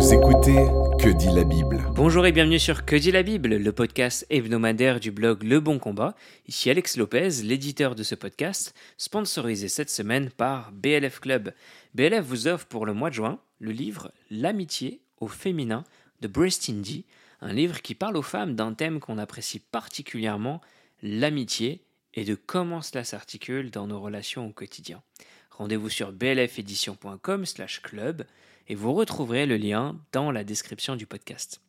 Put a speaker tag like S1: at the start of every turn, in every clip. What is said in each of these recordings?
S1: Vous écoutez Que dit la Bible
S2: Bonjour et bienvenue sur Que dit la Bible, le podcast hebdomadaire du blog Le Bon Combat. Ici Alex Lopez, l'éditeur de ce podcast, sponsorisé cette semaine par BLF Club. BLF vous offre pour le mois de juin le livre L'amitié au féminin de Breast Indy, un livre qui parle aux femmes d'un thème qu'on apprécie particulièrement, l'amitié, et de comment cela s'articule dans nos relations au quotidien. Rendez-vous sur blfedition.com slash club et vous retrouverez le lien dans la description du podcast.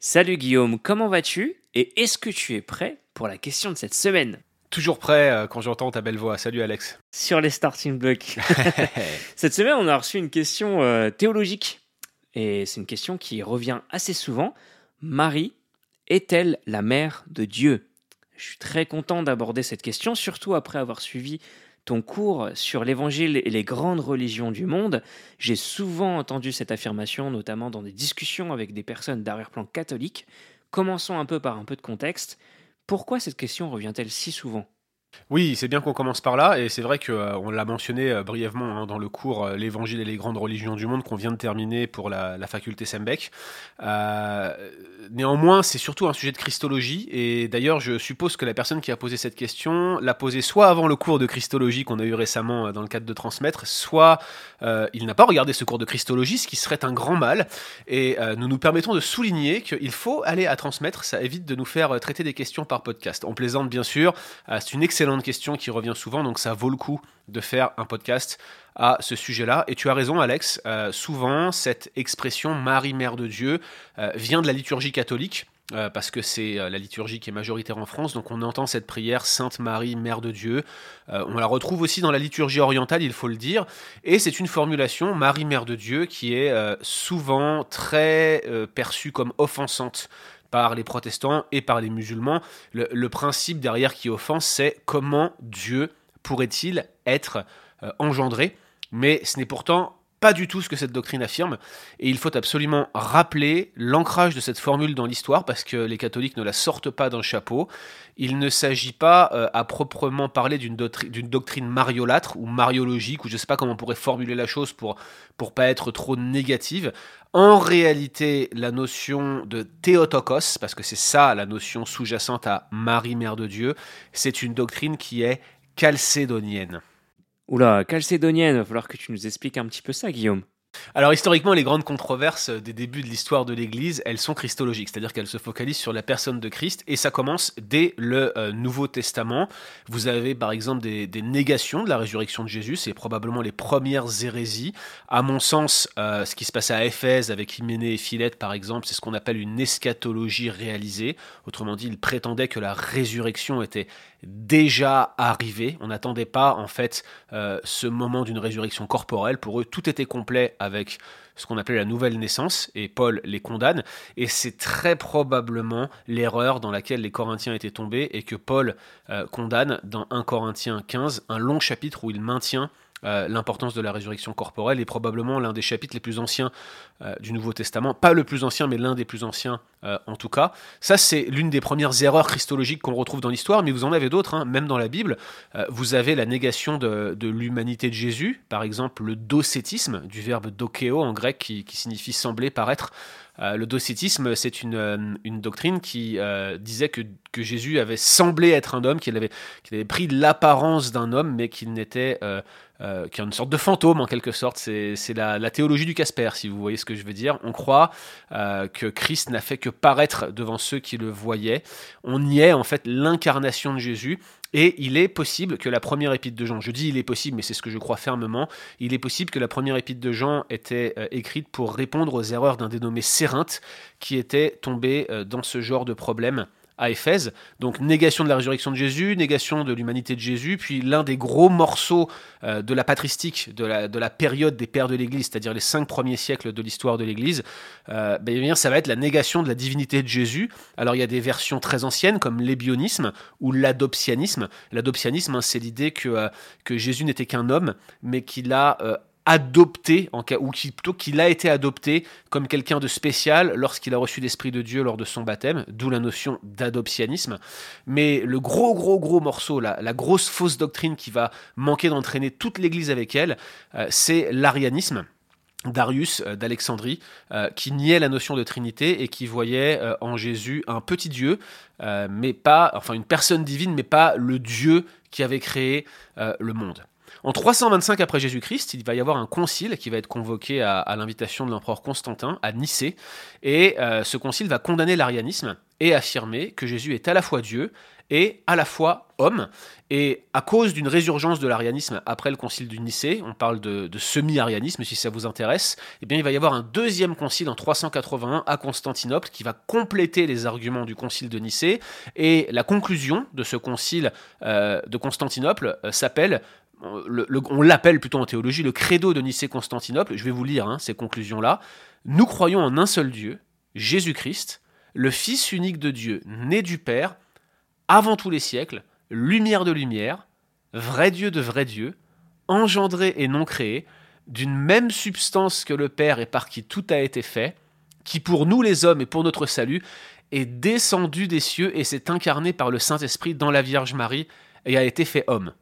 S2: Salut Guillaume, comment vas-tu Et est-ce que tu es prêt pour la question de cette semaine?
S3: Toujours prêt euh, quand j'entends ta belle voix. Salut Alex.
S2: Sur les starting blocks. cette semaine, on a reçu une question euh, théologique. Et c'est une question qui revient assez souvent. Marie est-elle la mère de Dieu? Je suis très content d'aborder cette question, surtout après avoir suivi ton cours sur l'évangile et les grandes religions du monde, j'ai souvent entendu cette affirmation, notamment dans des discussions avec des personnes d'arrière-plan catholique. Commençons un peu par un peu de contexte. Pourquoi cette question revient-elle si souvent?
S3: Oui, c'est bien qu'on commence par là, et c'est vrai qu'on euh, l'a mentionné euh, brièvement hein, dans le cours euh, L'Évangile et les grandes religions du monde qu'on vient de terminer pour la, faculté Sembec. néanmoins, c'est surtout un sujet de christologie, et d'ailleurs, je suppose que la personne qui a posé cette question l'a posée soit avant le cours de christologie qu'on a eu récemment dans le cadre de transmettre, soit il n'a pas regardé ce cours de christologie, ce qui serait un grand mal, et nous nous permettons de souligner qu'il faut aller à transmettre, ça évite de nous faire traiter des questions par podcast. On plaisante bien sûr, c'est une excellente excellente question qui revient souvent, donc ça vaut le coup de faire un podcast à ce sujet-là. Et tu as raison, Alex, euh, souvent cette expression Marie, Mère de Dieu euh, vient de la liturgie catholique. Euh, parce que c'est la liturgie qui est majoritaire en France, donc on entend cette prière Sainte Marie, Mère de Dieu. on la retrouve aussi dans la liturgie orientale, il faut le dire, et c'est une formulation Marie, Mère de Dieu qui est souvent très perçue comme offensante par les protestants et par les musulmans. Le, principe derrière qui offense, c'est comment Dieu pourrait-il être euh, engendré Mais ce n'est pourtant pas du tout ce que cette doctrine affirme, et il faut absolument rappeler l'ancrage de cette formule dans l'histoire, parce que les catholiques ne la sortent pas d'un chapeau. Il ne s'agit pas euh, à proprement parler d'une doctrine mariolâtre ou mariologique, ou je ne sais pas comment on pourrait formuler la chose pour pour pas être trop négative. En réalité, la notion de Théotokos, parce que c'est ça la notion sous-jacente à Marie Mère de Dieu, c'est une doctrine qui est chalcédonienne.
S2: Oula, calcédonienne, va falloir que tu nous expliques un petit peu ça, Guillaume.
S3: Alors historiquement, les grandes controverses des débuts de l'histoire de l'Église, elles sont christologiques, c'est-à-dire qu'elles se focalisent sur la personne de Christ, et ça commence dès le euh, Nouveau Testament. Vous avez par exemple des, négations de la résurrection de Jésus, c'est probablement les premières hérésies. À mon sens, euh, ce qui se passait à Éphèse avec Hyménée et Philette par exemple, c'est ce qu'on appelle une eschatologie réalisée. Autrement dit, ils prétendaient que la résurrection était déjà arrivée. On n'attendait pas en fait euh, ce moment d'une résurrection corporelle. Pour eux, tout était complet avec ce qu'on appelait la nouvelle naissance, et Paul les condamne, et c'est très probablement l'erreur dans laquelle les Corinthiens étaient tombés, et que Paul euh, condamne dans 1 Corinthiens 15, un long chapitre où il maintient euh, l'importance de la résurrection corporelle est probablement l'un des chapitres les plus anciens euh, du Nouveau Testament. Pas le plus ancien, mais l'un des plus anciens euh, en tout cas. Ça, c'est l'une des premières erreurs christologiques qu'on retrouve dans l'histoire, mais vous en avez d'autres, hein. même dans la Bible. vous avez la négation de, l'humanité de Jésus, par exemple le docétisme, du verbe dokeo en grec, qui, qui signifie sembler, paraître. Le docétisme, c'est une, une, doctrine qui disait que, que, Jésus avait semblé être un homme, qu'il avait, avait pris l'apparence d'un homme, mais qu'il n'était euh, qui est une sorte de fantôme en quelque sorte. C'est la, théologie du Casper, si vous voyez ce que je veux dire. On croit euh, que Christ n'a fait que paraître devant ceux qui le voyaient. On y est en fait l'incarnation de Jésus. Et il est possible que la première épître de Jean, je dis il est possible, mais c'est ce que je crois fermement, il est possible que la première épître de Jean était euh, écrite pour répondre aux erreurs d'un dénommé Sérinthe qui était tombé dans ce genre de problème à Éphèse. Donc négation de la résurrection de Jésus, négation de l'humanité de Jésus, puis l'un des gros morceaux euh, de la patristique, de la, de la période des pères de l'Église, c'est-à-dire les cinq premiers siècles de l'histoire de l'Église, euh, ben, eh ça va être la négation de la divinité de Jésus. Alors il y a des versions très anciennes comme l'ébionisme ou l'adoptianisme. L'adoptianisme, hein, c'est l'idée que, euh, que Jésus n'était qu'un homme, mais qu'il a adopté, en cas, ou plutôt qu'il a été adopté comme quelqu'un de spécial lorsqu'il a reçu l'Esprit de Dieu lors de son baptême, d'où la notion d'adoptianisme. Mais le gros, gros, gros morceau, la, grosse fausse doctrine qui va manquer d'entraîner toute l'Église avec elle, euh, c'est l'arianisme. Darius euh, d'Alexandrie, euh, qui niait la notion de Trinité et qui voyait en Jésus un petit Dieu, mais pas, enfin une personne divine, mais pas le Dieu qui avait créé le monde. En 325 après Jésus-Christ, il va y avoir un concile qui va être convoqué à, l'invitation de l'empereur Constantin à Nicée, et ce concile va condamner l'arianisme et affirmer que Jésus est à la fois Dieu et à la fois homme. Et à cause d'une résurgence de l'arianisme après le concile du Nicée, on parle de, semi-arianisme si ça vous intéresse, eh bien il va y avoir un deuxième concile en 381 à Constantinople qui va compléter les arguments du concile de Nicée. Et la conclusion de ce concile euh, de Constantinople euh, s'appelle on l'appelle plutôt en théologie le credo de Nicée-Constantinople. Je vais vous lire hein, ces conclusions-là. Nous croyons en un seul Dieu, Jésus-Christ, le Fils unique de Dieu, né du Père, avant tous les siècles, lumière de lumière, vrai Dieu de vrai Dieu, engendré et non créé, d'une même substance que le Père et par qui tout a été fait, qui pour nous les hommes et pour notre salut est descendu des cieux et s'est incarné par le Saint-Esprit dans la Vierge Marie et a été fait homme.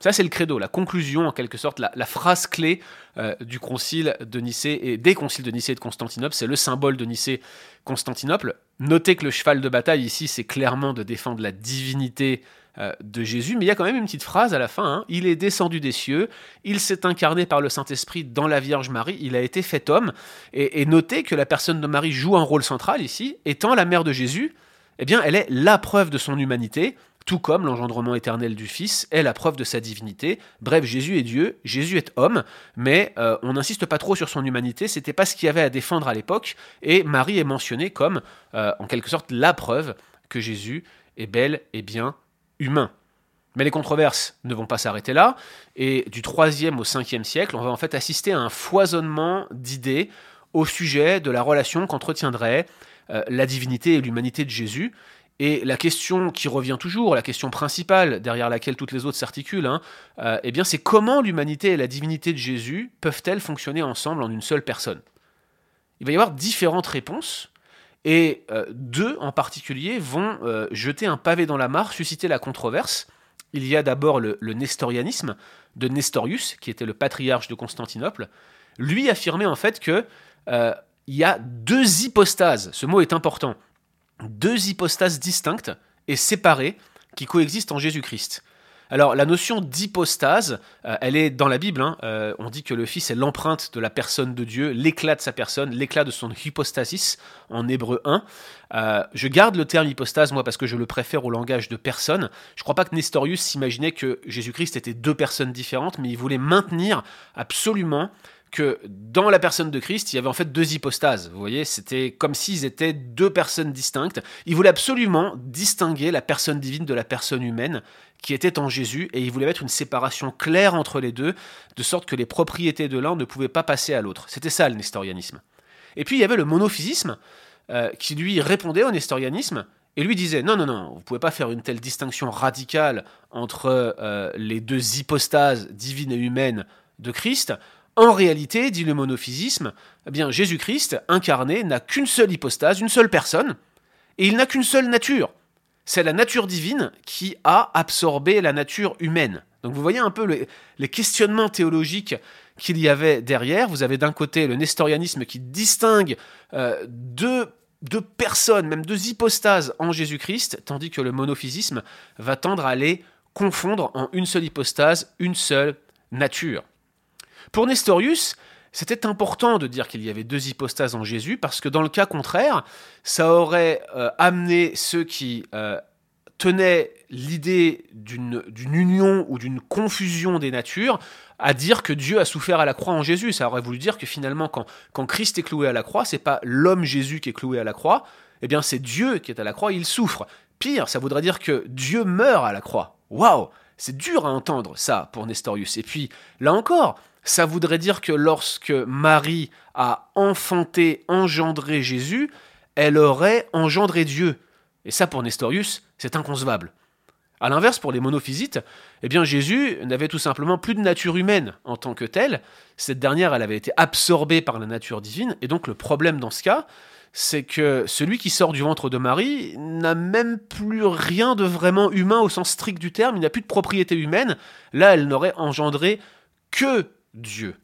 S3: Ça, c'est le credo, la conclusion, en quelque sorte, la, phrase clé euh, du concile de Nicée et des conciles de Nicée et de Constantinople. C'est le symbole de Nicée-Constantinople. Notez que le cheval de bataille ici, c'est clairement de défendre la divinité euh, de Jésus, mais il y a quand même une petite phrase à la fin. Hein. Il est descendu des cieux, il s'est incarné par le Saint-Esprit dans la Vierge Marie, il a été fait homme. Et, et notez que la personne de Marie joue un rôle central ici, étant la mère de Jésus. Eh bien, elle est la preuve de son humanité tout comme l'engendrement éternel du Fils est la preuve de sa divinité. Bref, Jésus est Dieu, Jésus est homme, mais euh, on n'insiste pas trop sur son humanité, c'était pas ce qu'il y avait à défendre à l'époque, et Marie est mentionnée comme, euh, en quelque sorte, la preuve que Jésus est bel et bien humain. Mais les controverses ne vont pas s'arrêter là, et du 3e au 5e siècle, on va en fait assister à un foisonnement d'idées au sujet de la relation qu'entretiendrait euh, la divinité et l'humanité de Jésus, et la question qui revient toujours, la question principale derrière laquelle toutes les autres s'articulent, hein, euh, eh bien c'est comment l'humanité et la divinité de Jésus peuvent-elles fonctionner ensemble en une seule personne? Il va y avoir différentes réponses, et euh, deux en particulier vont euh, jeter un pavé dans la mare, susciter la controverse. Il y a d'abord le, le, nestorianisme de Nestorius, qui était le patriarche de Constantinople. Lui affirmait en fait que il y a deux hypostases. Ce mot est important deux hypostases distinctes et séparées qui coexistent en Jésus-Christ. Alors la notion d'hypostase, euh, elle est dans la Bible. Hein. Euh, on dit que le Fils est l'empreinte de la personne de Dieu, l'éclat de sa personne, l'éclat de son hypostasis en hébreu 1. Euh, je garde le terme hypostase moi parce que je le préfère au langage de personne. Je ne crois pas que Nestorius s'imaginait que Jésus-Christ était deux personnes différentes, mais il voulait maintenir absolument que dans la personne de Christ, il y avait en fait deux hypostases. Vous voyez, c'était comme s'ils étaient deux personnes distinctes. Il voulait absolument distinguer la personne divine de la personne humaine qui était en Jésus, et il voulait mettre une séparation claire entre les deux, de sorte que les propriétés de l'un ne pouvaient pas passer à l'autre. C'était ça le nestorianisme. Et puis il y avait le monophysisme, euh, qui lui répondait au nestorianisme, et lui disait non, non, non, vous ne pouvez pas faire une telle distinction radicale entre euh, les deux hypostases divines et humaines de Christ. En réalité, dit le monophysisme, eh bien Jésus-Christ incarné n'a qu'une seule hypostase, une seule personne, et il n'a qu'une seule nature. C'est la nature divine qui a absorbé la nature humaine. Donc vous voyez un peu les questionnements théologiques qu'il y avait derrière. Vous avez d'un côté le nestorianisme qui distingue euh, deux, deux, personnes, même deux hypostases en Jésus-Christ, tandis que le monophysisme va tendre à les confondre en une seule hypostase, une seule nature. Pour Nestorius, c'était important de dire qu'il y avait deux hypostases en Jésus, parce que dans le cas contraire, ça aurait euh, amené ceux qui euh, tenaient l'idée d'une union ou d'une confusion des natures à dire que Dieu a souffert à la croix en Jésus. Ça aurait voulu dire que finalement, quand, quand Christ est cloué à la croix, c'est pas l'homme Jésus qui est cloué à la croix, eh bien c'est Dieu qui est à la croix, il souffre. Pire, ça voudrait dire que Dieu meurt à la croix. Waouh C'est dur à entendre ça pour Nestorius. Et puis, là encore, ça voudrait dire que lorsque Marie a enfanté, engendré Jésus, elle aurait engendré Dieu. Et ça, pour Nestorius, c'est inconcevable. A l'inverse, pour les monophysites, eh bien Jésus n'avait tout simplement plus de nature humaine en tant que telle. Cette dernière, elle avait été absorbée par la nature divine. Et donc le problème dans ce cas, c'est que celui qui sort du ventre de Marie n'a même plus rien de vraiment humain au sens strict du terme. Il n'a plus de propriété humaine. Là, elle n'aurait engendré que Dieu.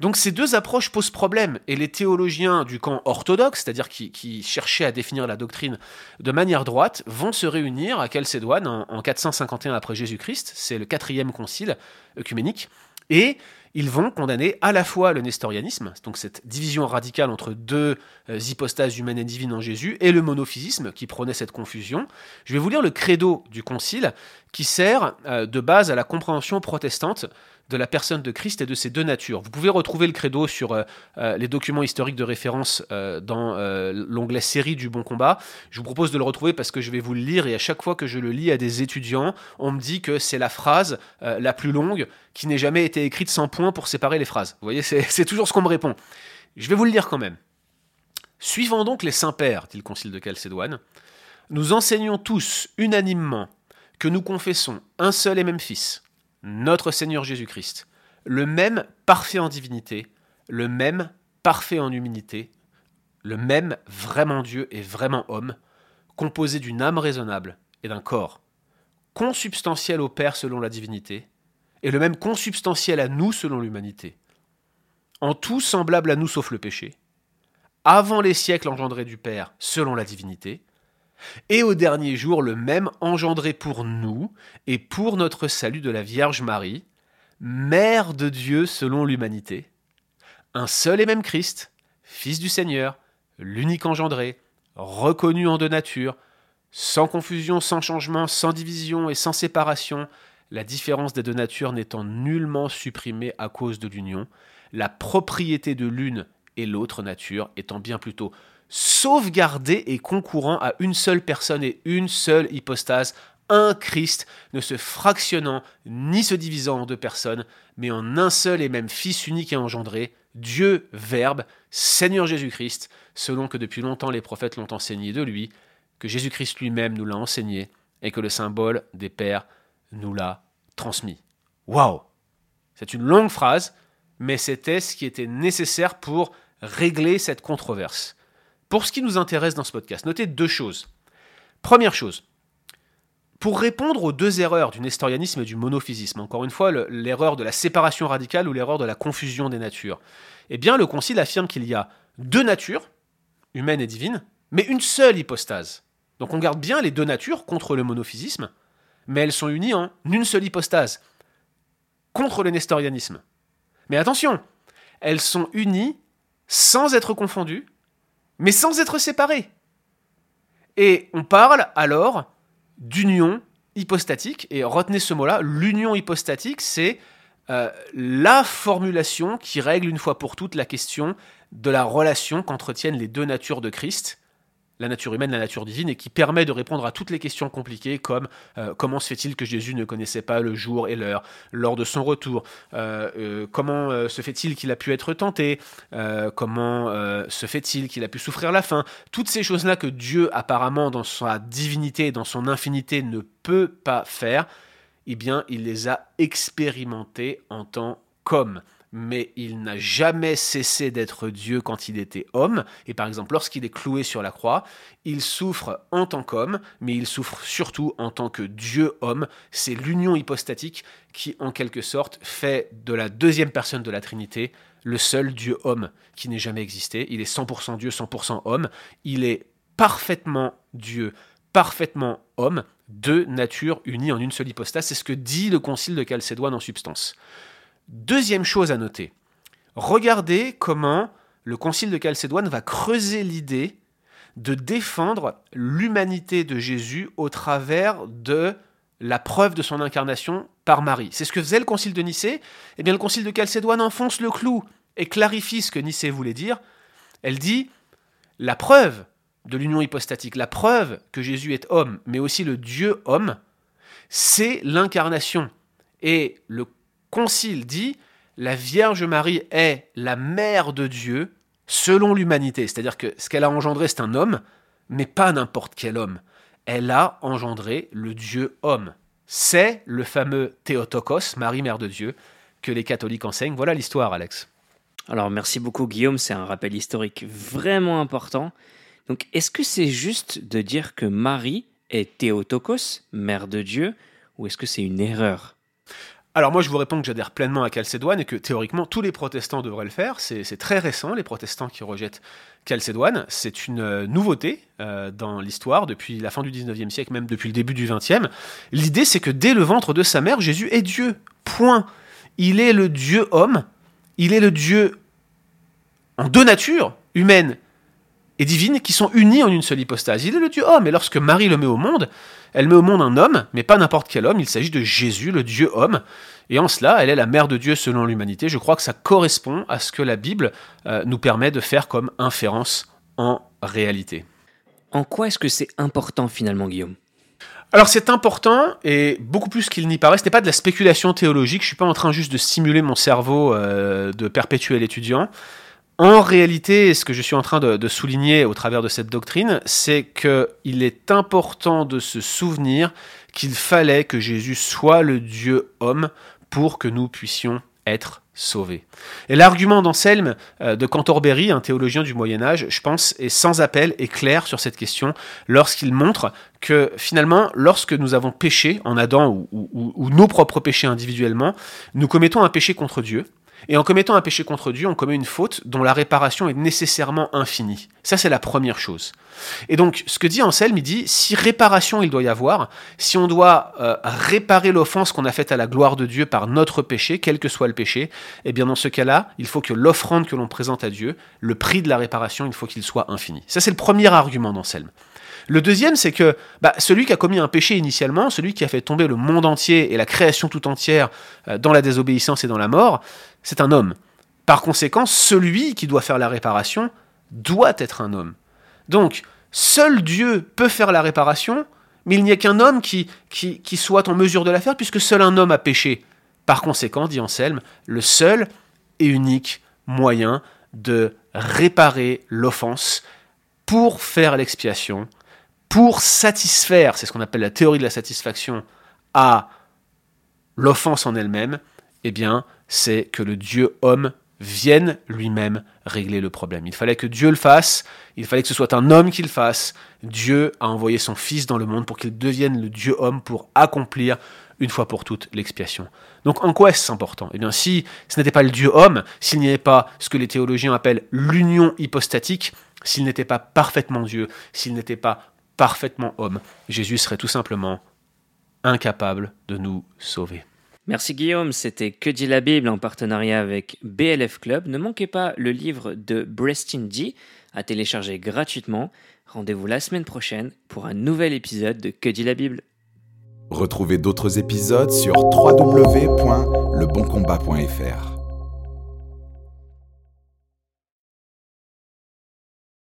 S3: Donc ces deux approches posent problème, et les théologiens du camp orthodoxe, c'est-à-dire qui, cherchaient à définir la doctrine de manière droite, vont se réunir à Chalcédoine en, en 451 après Jésus-Christ, c'est le quatrième concile œcuménique, et ils vont condamner à la fois le nestorianisme, donc cette division radicale entre deux euh, hypostases humaines et divines en Jésus, et le monophysisme qui prônait cette confusion. Je vais vous lire le credo du concile qui sert euh, de base à la compréhension protestante de la personne de Christ et de ses deux natures. Vous pouvez retrouver le credo sur euh, euh, les documents historiques de référence euh, dans l'onglet série du Bon Combat. Je vous propose de le retrouver parce que je vais vous le lire et à chaque fois que je le lis à des étudiants, on me dit que c'est la phrase la plus longue qui n'ait jamais été écrite sans point pour séparer les phrases. Vous voyez, c'est toujours ce qu'on me répond. Je vais vous le lire quand même. Suivant donc les saints pères, dit le concile de Chalcédoine, nous enseignons tous unanimement que nous confessons un seul et même Fils notre Seigneur Jésus-Christ, le même parfait en divinité, le même parfait en humilité, le même vraiment Dieu et vraiment homme, composé d'une âme raisonnable et d'un corps, consubstantiel au Père selon la divinité, et le même consubstantiel à nous selon l'humanité, en tout semblable à nous sauf le péché, avant les siècles engendrés du Père selon la divinité, et au dernier jour le même engendré pour nous et pour notre salut de la Vierge Marie, Mère de Dieu selon l'humanité, un seul et même Christ, Fils du Seigneur, l'unique engendré, reconnu en deux natures, sans confusion, sans changement, sans division et sans séparation, la différence des deux natures n'étant nullement supprimée à cause de l'union, la propriété de l'une et l'autre nature étant bien plutôt sauvegardé et concourant à une seule personne et une seule hypostase, un Christ, ne se fractionnant ni se divisant en deux personnes, mais en un seul et même Fils unique et engendré, Dieu Verbe, Seigneur Jésus-Christ, selon que depuis longtemps les prophètes l'ont enseigné de lui, que Jésus-Christ lui-même nous l'a enseigné, et que le symbole des pères nous l'a transmis. Waouh C'est une longue phrase, mais c'était ce qui était nécessaire pour régler cette controverse. Pour ce qui nous intéresse dans ce podcast, notez deux choses. Première chose, pour répondre aux deux erreurs du nestorianisme et du monophysisme, encore une fois, l'erreur de la séparation radicale ou l'erreur de la confusion des natures, eh bien, le Concile affirme qu'il y a deux natures, humaine et divine, mais une seule hypostase. Donc on garde bien les deux natures contre le monophysisme, mais elles sont unies en une seule hypostase, contre le nestorianisme. Mais attention, elles sont unies sans être confondues mais sans être séparés. Et on parle alors d'union hypostatique, et retenez ce mot-là, l'union hypostatique, c'est euh, la formulation qui règle une fois pour toutes la question de la relation qu'entretiennent les deux natures de Christ, la nature humaine, la nature divine, et qui permet de répondre à toutes les questions compliquées comme euh, comment se fait-il que Jésus ne connaissait pas le jour et l'heure lors de son retour? Euh, euh, Comment se fait-il qu'il a pu être tenté? Comment se fait-il qu'il a pu souffrir la faim? Toutes ces choses-là que Dieu apparemment dans sa divinité dans son infinité ne peut pas faire, eh bien il les a expérimentées en tant qu'homme mais il n'a jamais cessé d'être Dieu quand il était homme. Et par exemple, lorsqu'il est cloué sur la croix, il souffre en tant qu'homme, mais il souffre surtout en tant que Dieu homme. C'est l'union hypostatique qui, en quelque sorte, fait de la deuxième personne de la Trinité le seul Dieu homme qui n'ait jamais existé. Il est 100% Dieu, 100% homme. Il est parfaitement Dieu, parfaitement homme, deux natures unies en une seule hypostase. C'est ce que dit le concile de Chalcédoine en substance. Deuxième chose à noter, regardez comment le concile de Chalcédoine va creuser l'idée de défendre l'humanité de Jésus au travers de la preuve de son incarnation par Marie. C'est ce que faisait le concile de Nicée. Eh bien, le concile de Chalcédoine enfonce le clou et clarifie ce que Nicée voulait dire. Elle dit la preuve de l'union hypostatique, la preuve que Jésus est homme, mais aussi le Dieu homme, c'est l'incarnation. Et le Concile dit la Vierge Marie est la mère de Dieu selon l'humanité. C'est-à-dire que ce qu'elle a engendré, c'est un homme, mais pas n'importe quel homme. Elle a engendré le Dieu homme. C'est le fameux Théotokos, Marie, mère de Dieu, que les catholiques enseignent. Voilà l'histoire, Alex.
S2: Alors merci beaucoup, Guillaume. C'est un rappel historique vraiment important. Donc, est-ce que c'est juste de dire que Marie est Théotokos, mère de Dieu, ou est-ce que c'est une erreur?
S3: Alors moi je vous réponds que j'adhère pleinement à Chalcédoine et que théoriquement tous les protestants devraient le faire. C'est très récent les protestants qui rejettent Chalcédoine. C'est une euh, nouveauté euh, dans l'histoire depuis la fin du 19e siècle, même depuis le début du 20e. L'idée c'est que dès le ventre de sa mère, Jésus est Dieu. Point. Il est le Dieu homme. Il est le Dieu en deux natures, humaine et divine, qui sont unies en une seule hypostase. Il est le Dieu homme. Et lorsque Marie le met au monde, elle met au monde un homme, mais pas n'importe quel homme, il s'agit de Jésus, le Dieu homme. Et en cela, elle est la mère de Dieu selon l'humanité. Je crois que ça correspond à ce que la Bible euh, nous permet de faire comme inférence en réalité.
S2: En quoi est-ce que c'est important finalement, Guillaume?
S3: Alors c'est important et beaucoup plus qu'il n'y paraît. Ce n'est pas de la spéculation théologique. Je suis pas en train juste de stimuler mon cerveau euh, de perpétuel étudiant. En réalité, ce que je suis en train de, souligner au travers de cette doctrine, c'est qu'il est important de se souvenir qu'il fallait que Jésus soit le Dieu homme pour que nous puissions être sauvés. Et l'argument d'Anselme euh, de Cantorbéry, un théologien du Moyen Âge, je pense, est sans appel et clair sur cette question lorsqu'il montre que finalement, lorsque nous avons péché en Adam ou nos propres péchés individuellement, nous commettons un péché contre Dieu, et en commettant un péché contre Dieu, on commet une faute dont la réparation est nécessairement infinie. Ça, c'est la première chose. Et donc, ce que dit Anselme, il dit, si réparation il doit y avoir, si on doit euh, réparer l'offense qu'on a faite à la gloire de Dieu par notre péché, quel que soit le péché, eh bien dans ce cas-là, il faut que l'offrande que l'on présente à Dieu, le prix de la réparation, il faut qu'il soit infini. Ça, c'est le premier argument d'Anselme. Le deuxième, c'est que bah, celui qui a commis un péché initialement, celui qui a fait tomber le monde entier et la création tout entière euh, dans la désobéissance et dans la mort, c'est un homme. Par conséquent, celui qui doit faire la réparation doit être un homme. Donc, seul Dieu peut faire la réparation, mais il n'y a qu'un homme qui, qui, qui, soit en mesure de la faire, puisque seul un homme a péché. Par conséquent, dit Anselme, le seul et unique moyen de réparer l'offense pour faire l'expiation, pour satisfaire, c'est ce qu'on appelle la théorie de la satisfaction, à l'offense en elle-même, eh bien, c'est que le Dieu homme vienne lui-même régler le problème. Il fallait que Dieu le fasse, il fallait que ce soit un homme qui le fasse. Dieu a envoyé son Fils dans le monde pour qu'il devienne le Dieu homme pour accomplir une fois pour toutes l'expiation. Donc en quoi est-ce important? Eh bien si ce n'était pas le Dieu homme, s'il n'y avait pas ce que les théologiens appellent l'union hypostatique, s'il n'était pas parfaitement Dieu, s'il n'était pas parfaitement homme, Jésus serait tout simplement incapable de nous sauver.
S2: Merci Guillaume, c'était Que dit la Bible en partenariat avec BLF Club. Ne manquez pas le livre de Brestin D à télécharger gratuitement. Rendez-vous la semaine prochaine pour un nouvel épisode de Que dit la Bible.
S1: Retrouvez d'autres épisodes sur www.leboncombat.fr.